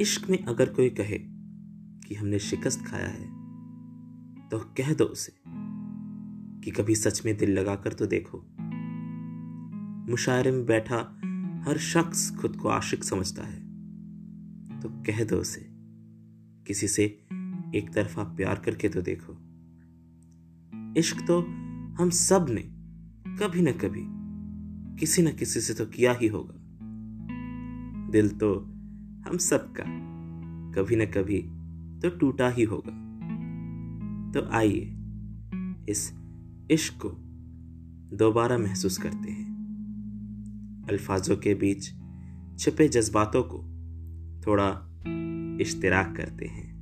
इश्क में अगर कोई कहे कि हमने शिकस्त खाया है तो कह दो उसे कि कभी सच में दिल लगाकर तो देखो। मुशायरे में बैठा हर शख्स खुद को आशिक समझता है। तो कह दो उसे, किसी से एक तरफा प्यार करके तो देखो। इश्क तो हम सबने कभी ना कभी किसी न किसी से तो किया ही होगा। दिल तो हम सबका कभी न कभी तो टूटा ही होगा। तो आइए इस इश्क को दोबारा महसूस करते हैं। अल्फाजों के बीच छिपे जज्बातों को थोड़ा इश्तराक करते हैं।